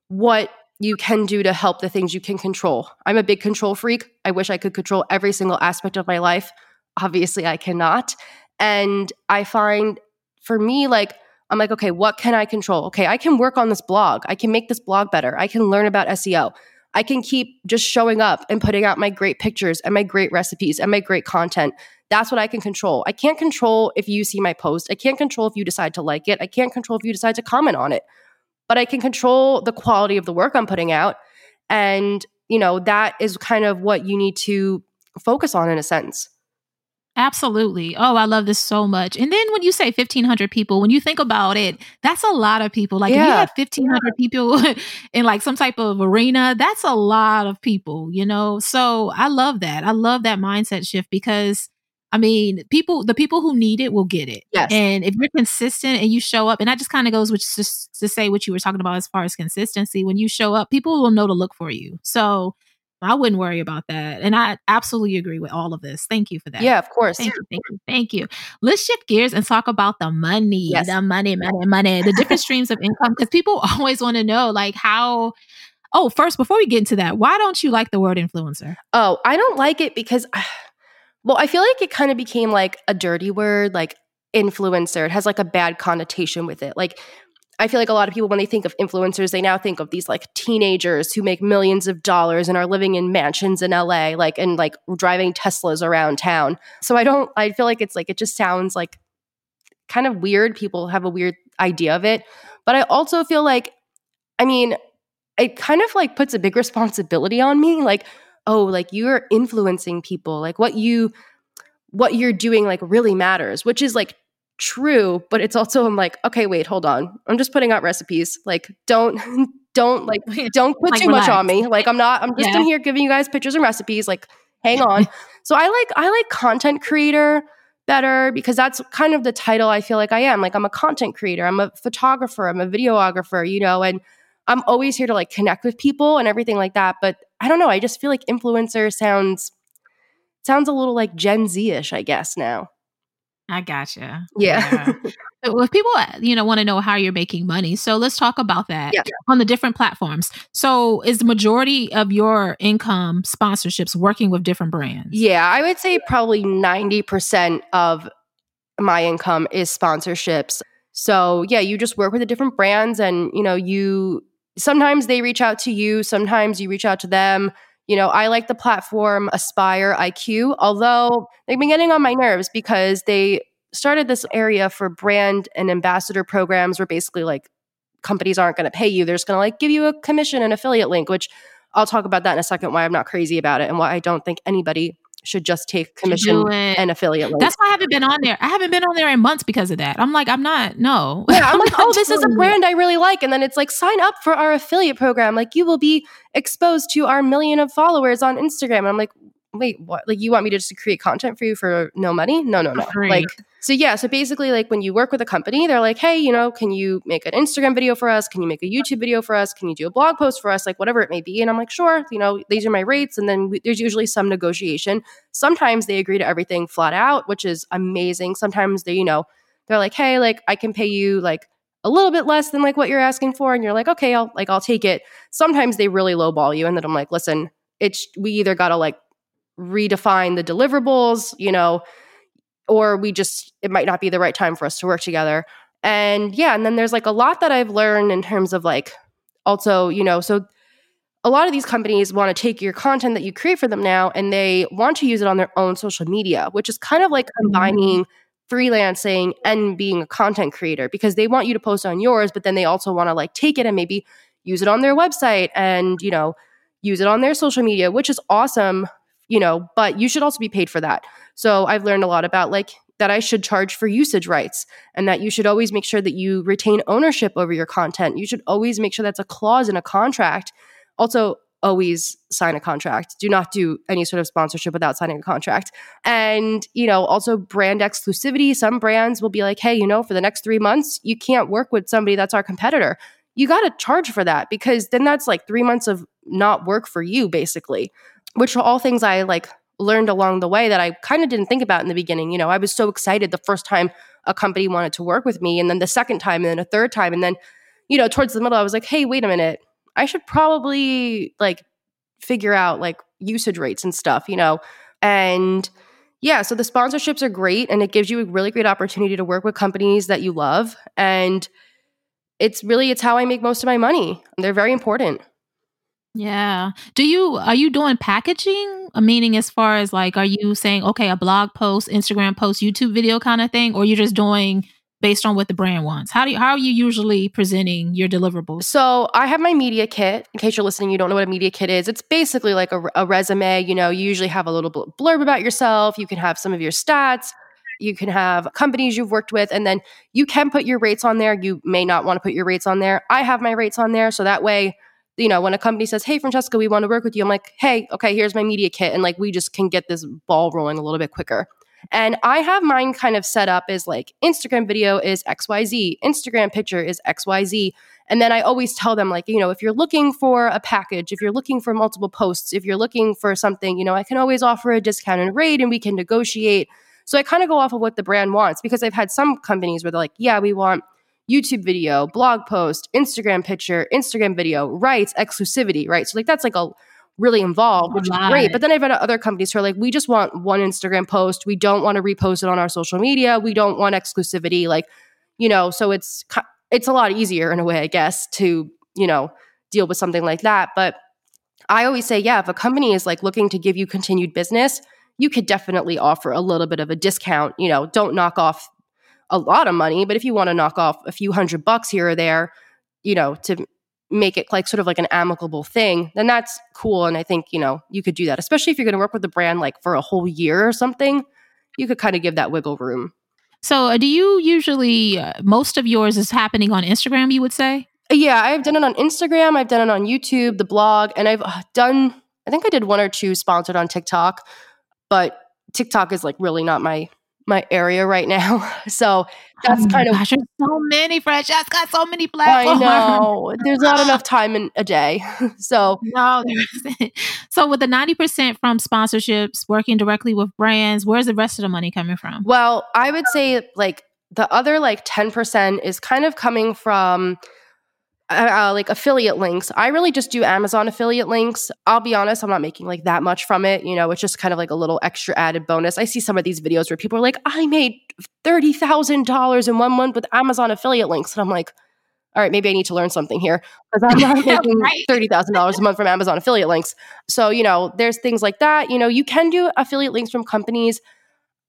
[SPEAKER 2] what you can do to help the things you can control. I'm a big control freak. I wish I could control every single aspect of my life. Obviously, I cannot. And I find for me, like, I'm like, okay, what can I control? Okay, I can work on this blog. I can make this blog better. I can learn about SEO. I can keep just showing up and putting out my great pictures and my great recipes and my great content. That's what I can control. I can't control if you see my post. I can't control if you decide to like it. I can't control if you decide to comment on it but I can control the quality of the work I'm putting out. And, you know, that is kind of what you need to focus on in a sense.
[SPEAKER 1] Absolutely. Oh, I love this so much. And then when you say 1,500 people, when you think about it, that's a lot of people. Like yeah. if you have 1,500 yeah. people in like some type of arena, that's a lot of people, you know? So I love that. I love that mindset shift because I mean, people, the people who need it will get it.
[SPEAKER 2] Yes.
[SPEAKER 1] And if you're consistent and you show up, and that just kind of goes with just to say what you were talking about as far as consistency. When you show up, people will know to look for you. So I wouldn't worry about that. And I absolutely agree with all of this. Thank you for that.
[SPEAKER 2] Yeah, of course.
[SPEAKER 1] Thank you. Thank you. Thank you. Let's shift gears and talk about the money, yes. the money, money, money, the different streams of income. Because people always want to know, like, how. Oh, first, before we get into that, why don't you like the word influencer?
[SPEAKER 2] Oh, I don't like it because. Well, I feel like it kind of became like a dirty word, like influencer. It has like a bad connotation with it. Like, I feel like a lot of people, when they think of influencers, they now think of these like teenagers who make millions of dollars and are living in mansions in LA, like, and like driving Teslas around town. So I don't, I feel like it's like, it just sounds like kind of weird. People have a weird idea of it. But I also feel like, I mean, it kind of like puts a big responsibility on me. Like, oh like you're influencing people like what you what you're doing like really matters which is like true but it's also i'm like okay wait hold on. I'm just putting out recipes. Like don't don't like don't put like, too relax. much on me. Like i'm not i'm just yeah. in here giving you guys pictures and recipes like hang on. So i like i like content creator better because that's kind of the title i feel like i am. Like i'm a content creator. I'm a photographer. I'm a videographer you know and i'm always here to like connect with people and everything like that but I don't know. I just feel like influencer sounds sounds a little like Gen Z-ish, I guess now.
[SPEAKER 1] I gotcha.
[SPEAKER 2] Yeah.
[SPEAKER 1] yeah. well, if people, you know, want to know how you're making money, so let's talk about that yeah. on the different platforms. So, is the majority of your income sponsorships working with different brands?
[SPEAKER 2] Yeah, I would say probably ninety percent of my income is sponsorships. So, yeah, you just work with the different brands, and you know, you sometimes they reach out to you, sometimes you reach out to them. You know, I like the platform Aspire IQ, although they've been getting on my nerves because they started this area for brand and ambassador programs where basically like companies aren't going to pay you. They're just going to like give you a commission and affiliate link, which I'll talk about that in a second why I'm not crazy about it and why I don't think anybody should just take commission and affiliate links.
[SPEAKER 1] That's why I haven't been on there. I haven't been on there in months because of that. I'm like, I'm not, no.
[SPEAKER 2] Yeah, I'm like, oh, this is a brand I really like. And then it's like, sign up for our affiliate program. Like, you will be exposed to our million of followers on Instagram. And I'm like, wait, what? Like, you want me to just create content for you for no money? No, no, no. Like, so yeah. So basically, like when you work with a company, they're like, hey, you know, can you make an Instagram video for us? Can you make a YouTube video for us? Can you do a blog post for us? Like whatever it may be. And I'm like, sure. You know, these are my rates. And then we, there's usually some negotiation. Sometimes they agree to everything flat out, which is amazing. Sometimes they, you know, they're like, hey, like I can pay you like a little bit less than like what you're asking for and you're like okay i'll like i'll take it sometimes they really lowball you and then i'm like listen it's we either gotta like redefine the deliverables, you know, or we just, it might not be the right time for us to work together. And yeah, and then there's like a lot that I've learned in terms of like also, you know, so a lot of these companies want to take your content that you create for them now and they want to use it on their own social media, which is kind of like mm-hmm. combining freelancing and being a content creator because they want you to post on yours, but then they also want to like take it and maybe use it on their website and, you know, use it on their social media, which is awesome you know, but you should also be paid for that. So I've learned a lot about like that I should charge for usage rights and that you should always make sure that you retain ownership over your content. You should always make sure that's a clause in a contract. Also, always sign a contract. Do not do any sort of sponsorship without signing a contract. And, you know, also brand exclusivity. Some brands will be like, hey, you know, for the next three months, you can't work with somebody that's our competitor. You got to charge for that because then that's like three months of not work for you, basically, which are all things I like learned along the way that I kind of didn't think about in the beginning. You know, I was so excited the first time a company wanted to work with me, and then the second time, and then a third time. And then, you know, towards the middle, I was like, hey, wait a minute I should probably like figure out like usage rates and stuff, you know? And yeah, so the sponsorships are great and it gives you a really great opportunity to work with companies that you love. And it's really it's how I make most of my money. They're very important.
[SPEAKER 1] Yeah. Do you are you doing packaging? Meaning as far as like are you saying okay, a blog post, Instagram post, YouTube video kind of thing or you're just doing based on what the brand wants? How do you, how are you usually presenting your deliverables?
[SPEAKER 2] So I have my media kit. In case you're listening, you don't know what a media kit is. It's basically like a, a resume. You know, you usually have a little blurb about yourself. You can have some of your stats. You can have companies you've worked with, and then you can put your rates on there. You may not want to put your rates on there. I have my rates on there, so that way, you know, when a company says, "Hey, Francesca, we want to work with you," I'm like, "Hey, okay, here's my media kit," and like we just can get this ball rolling a little bit quicker. And I have mine kind of set up as like Instagram video is XYZ, Instagram picture is XYZ. And then I always tell them, like, you know, if you're looking for a package, if you're looking for multiple posts, if you're looking for something, you know, I can always offer a discount and rate and we can negotiate. So I kind of go off of what the brand wants because I've had some companies where they're like, yeah, we want YouTube video, blog post, Instagram picture, Instagram video, rights, exclusivity, right? So like that's like a really involved, which is great. But then I've had other companies who are like, we just want one Instagram post. We don't want to repost it on our social media. We don't want exclusivity. Like, you know, so it's it's a lot easier in a way, I guess, to you know deal with something like that. But I always say, yeah, if a company is like looking to give you continued business, you could definitely offer a little bit of a discount. You know, don't knock off a lot of money, but if you want to knock off a few hundred bucks here or there, you know, to make it like sort of like an amicable thing, then that's cool. And I think, you know, you could do that, especially if you're going to work with the brand like for a whole year or something. You could kind of give that wiggle room.
[SPEAKER 1] So, uh, do you usually, uh, most of yours is happening on Instagram, you would say?
[SPEAKER 2] Yeah, I've done it on Instagram, I've done it on YouTube, the blog, and I've uh, done, I think I did one or two sponsored on TikTok, but TikTok is like really not my my area right now. So oh that's oh kind of
[SPEAKER 1] gosh, so many Francesca got so many platforms.
[SPEAKER 2] I know. There's not enough time in a day. so
[SPEAKER 1] no, So with the 90% from sponsorships, working directly with brands, where's the rest of the money coming from?
[SPEAKER 2] Well, I would say like the other like 10% is kind of coming from uh, uh, like affiliate links. I really just do Amazon affiliate links. I'll be honest, I'm not making like that much from it. You know, it's just kind of like a little extra added bonus. I see some of these videos where people are like, I made $30,000 in one month with Amazon affiliate links. And I'm like, all right, maybe I need to learn something here because I'm not making right. $30,000 a month from Amazon affiliate links. So, you know, there's things like that. You know, you can do affiliate links from companies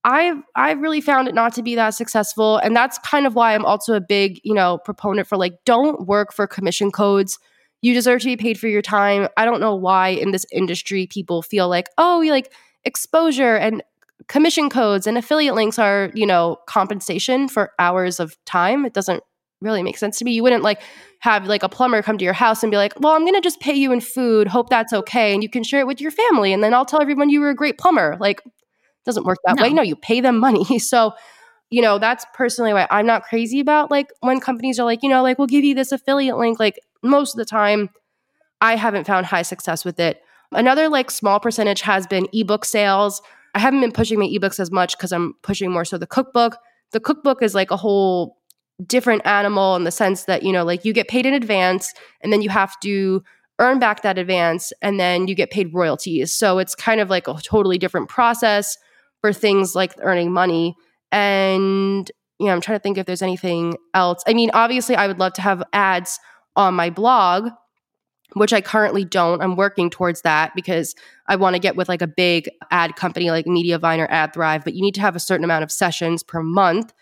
[SPEAKER 2] I've I've really found it not to be that successful, and that's kind of why I'm also a big you know proponent for like don't work for commission codes. You deserve to be paid for your time. I don't know why in this industry people feel like oh like exposure and commission codes and affiliate links are you know compensation for hours of time. It doesn't really make sense to me. You wouldn't like have like a plumber come to your house and be like, "Well, I'm going to just pay you in food. Hope that's okay, and you can share it with your family, and then I'll tell everyone you were a great plumber." Like doesn't work that no. way. No, you pay them money. So, you know, that's personally why I'm not crazy about like when companies are like, you know, like we'll give you this affiliate link. Like most of the time, I haven't found high success with it. Another like small percentage has been ebook sales. I haven't been pushing my ebooks as much because I'm pushing more so the cookbook. The cookbook is like a whole different animal in the sense that, you know, like you get paid in advance and then you have to earn back that advance and then you get paid royalties. So it's kind of like a totally different process for things like earning money. And, you know, I'm trying to think if there's anything else. I mean, obviously, I would love to have ads on my blog, which I currently don't. I'm working towards that because I want to get with like a big ad company like Mediavine or AdThrive, but you need to have a certain amount of sessions per month.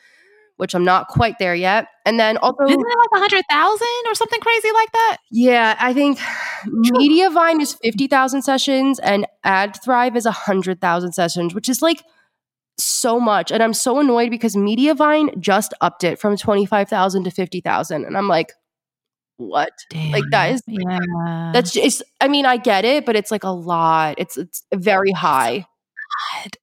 [SPEAKER 2] Which I'm not quite there yet. And then also,
[SPEAKER 1] isn't it like a hundred thousand or something crazy like that?
[SPEAKER 2] Yeah, I think Mediavine is fifty thousand sessions, and AdThrive is a hundred thousand sessions, which is like so much. And I'm so annoyed because Mediavine just upped it from twenty five thousand to fifty thousand, and I'm like, what?
[SPEAKER 1] Damn.
[SPEAKER 2] Like that is
[SPEAKER 1] yeah.
[SPEAKER 2] that's just. I mean, I get it, but it's like a lot. It's it's very high.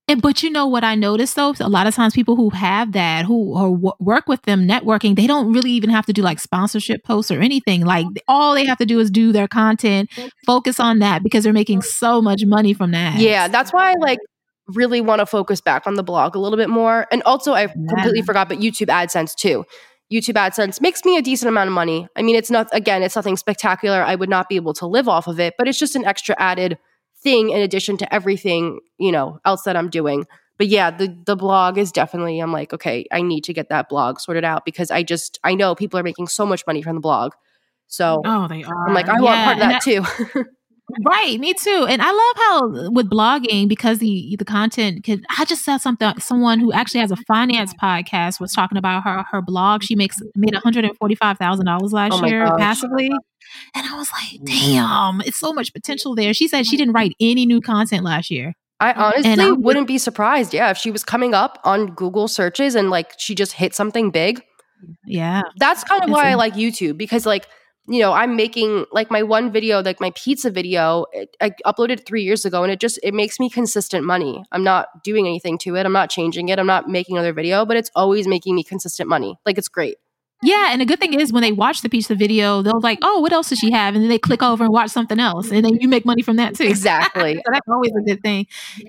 [SPEAKER 1] And but you know what I noticed though, a lot of times people who have that, who or w- work with them networking, they don't really even have to do like sponsorship posts or anything. Like all they have to do is do their content, focus on that because they're making so much money from that.
[SPEAKER 2] Yeah, that's why I like really want to focus back on the blog a little bit more. And also, I completely forgot, but YouTube AdSense too. YouTube AdSense makes me a decent amount of money. I mean, it's not again, it's nothing spectacular. I would not be able to live off of it, but it's just an extra added thing in addition to everything you know else that I'm doing. But yeah, the the blog is definitely. I'm like, okay, I need to get that blog sorted out because I just I know people are making so much money from the blog. So
[SPEAKER 1] Oh, they are.
[SPEAKER 2] I'm like, I want part of
[SPEAKER 1] and
[SPEAKER 2] that too.
[SPEAKER 1] Right, me too. And I love how uh, with blogging because the the content could I just saw something someone who actually has a finance podcast was talking about her her blog. She makes mm-hmm. made $145,000 last
[SPEAKER 2] Oh
[SPEAKER 1] year
[SPEAKER 2] gosh.
[SPEAKER 1] passively. And I was like, mm-hmm. damn, it's so much potential there. She said she didn't write any new content last year.
[SPEAKER 2] I honestly wouldn't be surprised. Yeah, if she was coming up on Google searches and like she just hit something big.
[SPEAKER 1] Yeah.
[SPEAKER 2] That's kind of why I like YouTube because like you know I'm making like my one video like my pizza video it, I uploaded three years ago and it just it makes me consistent money. I'm not doing anything to it. I'm not changing it. I'm not making another video, but it's always making me consistent money. Like it's great.
[SPEAKER 1] Yeah, and the good thing is when they watch the pizza video, they'll like, oh, what else does she have? And then they click over and watch something else, and then you make money from that too.
[SPEAKER 2] Exactly.
[SPEAKER 1] so that's always a good thing.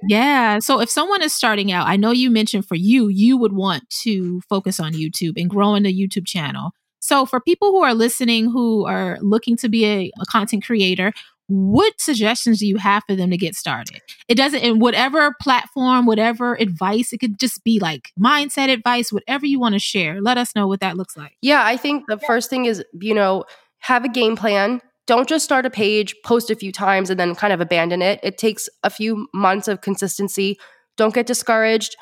[SPEAKER 1] Yeah. So if someone is starting out, I know you mentioned for you, you would want to focus on YouTube and growing the YouTube channel. So for people who are listening who are looking to be a, a content creator, what suggestions do you have for them to get started? It doesn't in whatever platform, whatever advice, it could just be like mindset advice, whatever you want to share. Let us know what that looks like.
[SPEAKER 2] Yeah, I think the first thing is, you know, have a game plan. Don't just start a page, post a few times, and then kind of abandon it. It takes a few months of consistency. Don't get discouraged.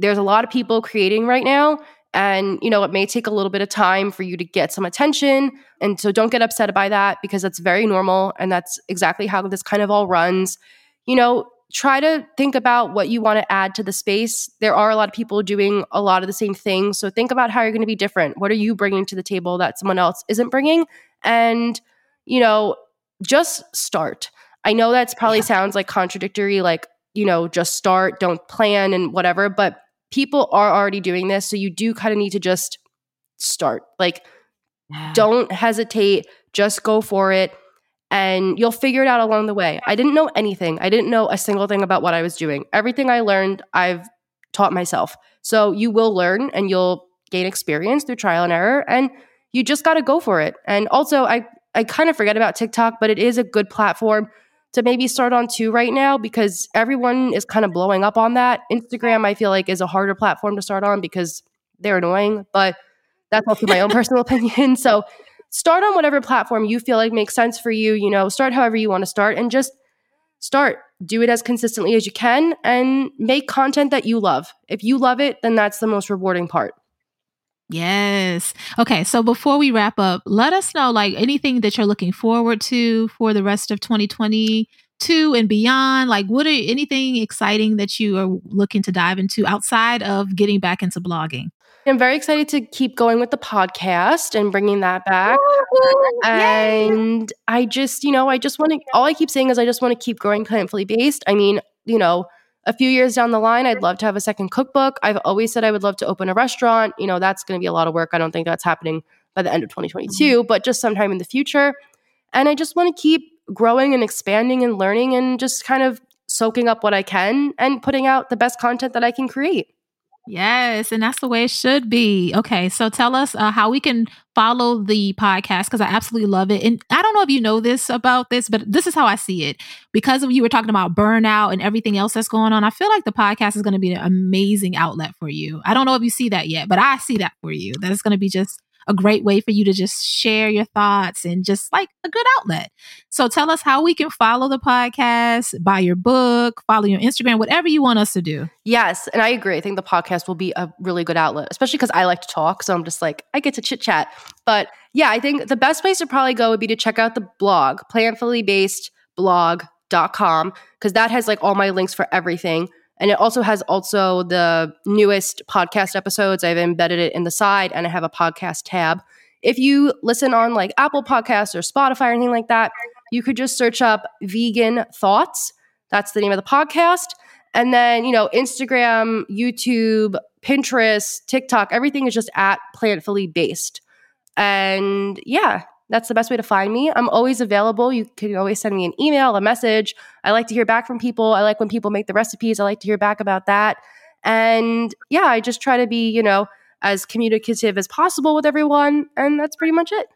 [SPEAKER 2] There's a lot of people creating right now. And, you know, it may take a little bit of time for you to get some attention. And so don't get upset by that because that's very normal. And that's exactly how this kind of all runs. You know, try to think about what you want to add to the space. There are a lot of people doing a lot of the same things. So think about how you're going to be different. What are you bringing to the table that someone else isn't bringing? And, you know, just start. I know that's probably sounds like contradictory, like, you know, just start, don't plan and whatever, but people are already doing this. So you do kind of need to just start. Like, don't hesitate, just go for it and you'll figure it out along the way. I didn't know anything. I didn't know a single thing about what I was doing. Everything I learned, I've taught myself. So you will learn and you'll gain experience through trial and error and you just got to go for it. And also I I kind of forget about TikTok, but it is a good platform to maybe start on too right now because everyone is kind of blowing up on that. Instagram I feel like is a harder platform to start on because they're annoying, but that's also my own personal opinion. So start on whatever platform you feel like makes sense for you. You know, start however you want to start and just start. Do it as consistently as you can and make content that you love. If you love it, then that's the most rewarding part.
[SPEAKER 1] Yes. Okay. So before we wrap up, let us know like anything that you're looking forward to for the rest of 2022 and beyond. Like, what are anything exciting that you are looking to dive into outside of getting back into blogging?
[SPEAKER 2] I'm very excited to keep going with the podcast and bringing that back. And I just, you know, I just want to, all I keep saying is I just want to keep growing plantfully based. I mean, you know, a few years down the line, I'd love to have a second cookbook. I've always said I would love to open a restaurant. You know, that's going to be a lot of work. I don't think that's happening by the end of 2022, mm-hmm. but just sometime in the future. And I just want to keep growing and expanding and learning and just kind of soaking up what I can and putting out the best content that I can create.
[SPEAKER 1] Yes, and that's the way it should be. Okay, so tell us uh, how we can follow the podcast because I absolutely love it. And I don't know if you know this about this, but this is how I see it. Because of you were talking about burnout and everything else that's going on, I feel like the podcast is going to be an amazing outlet for you. I don't know if you see that yet, but I see that for you. That it's going to be just a great way for you to just share your thoughts and just like a good outlet. So tell us how we can follow the podcast, buy your book, follow your Instagram, whatever you want us to do.
[SPEAKER 2] Yes, and I agree. I think the podcast will be a really good outlet, especially because I like to talk. So I'm just like, I get to chit chat. But yeah, I think the best place to probably go would be to check out the blog, plantfullybasedblog.com, because that has like all my links for everything. And it also has also the newest podcast episodes. I've embedded it in the side and I have a podcast tab. If you listen on like Apple Podcasts or Spotify or anything like that, you could just search up vegan thoughts. That's the name of the podcast. And then, you know, Instagram, YouTube, Pinterest, TikTok, everything is just at plantfully based. And yeah, that's the best way to find me. I'm always available. You can always send me an email, a message. I like to hear back from people. I like when people make the recipes. I like to hear back about that. And yeah, I just try to be, you know, as communicative as possible with everyone. And that's pretty much it.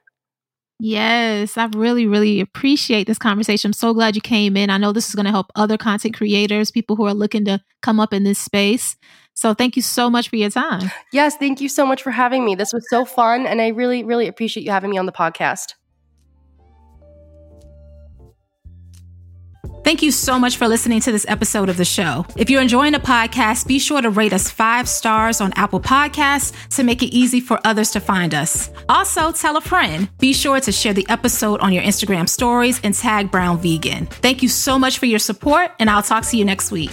[SPEAKER 1] Yes, I really, really appreciate this conversation. I'm so glad you came in. I know this is going to help other content creators, people who are looking to come up in this space. So thank you so much for your time.
[SPEAKER 2] Yes, thank you so much for having me. This was so fun. And I really, really appreciate you having me on the podcast.
[SPEAKER 1] Thank you so much for listening to this episode of the show. If you're enjoying the podcast, be sure to rate us five stars on Apple Podcasts to make it easy for others to find us. Also, tell a friend. Be sure to share the episode on your Instagram stories and tag Brown Vegan. Thank you so much for your support, and I'll talk to you next week.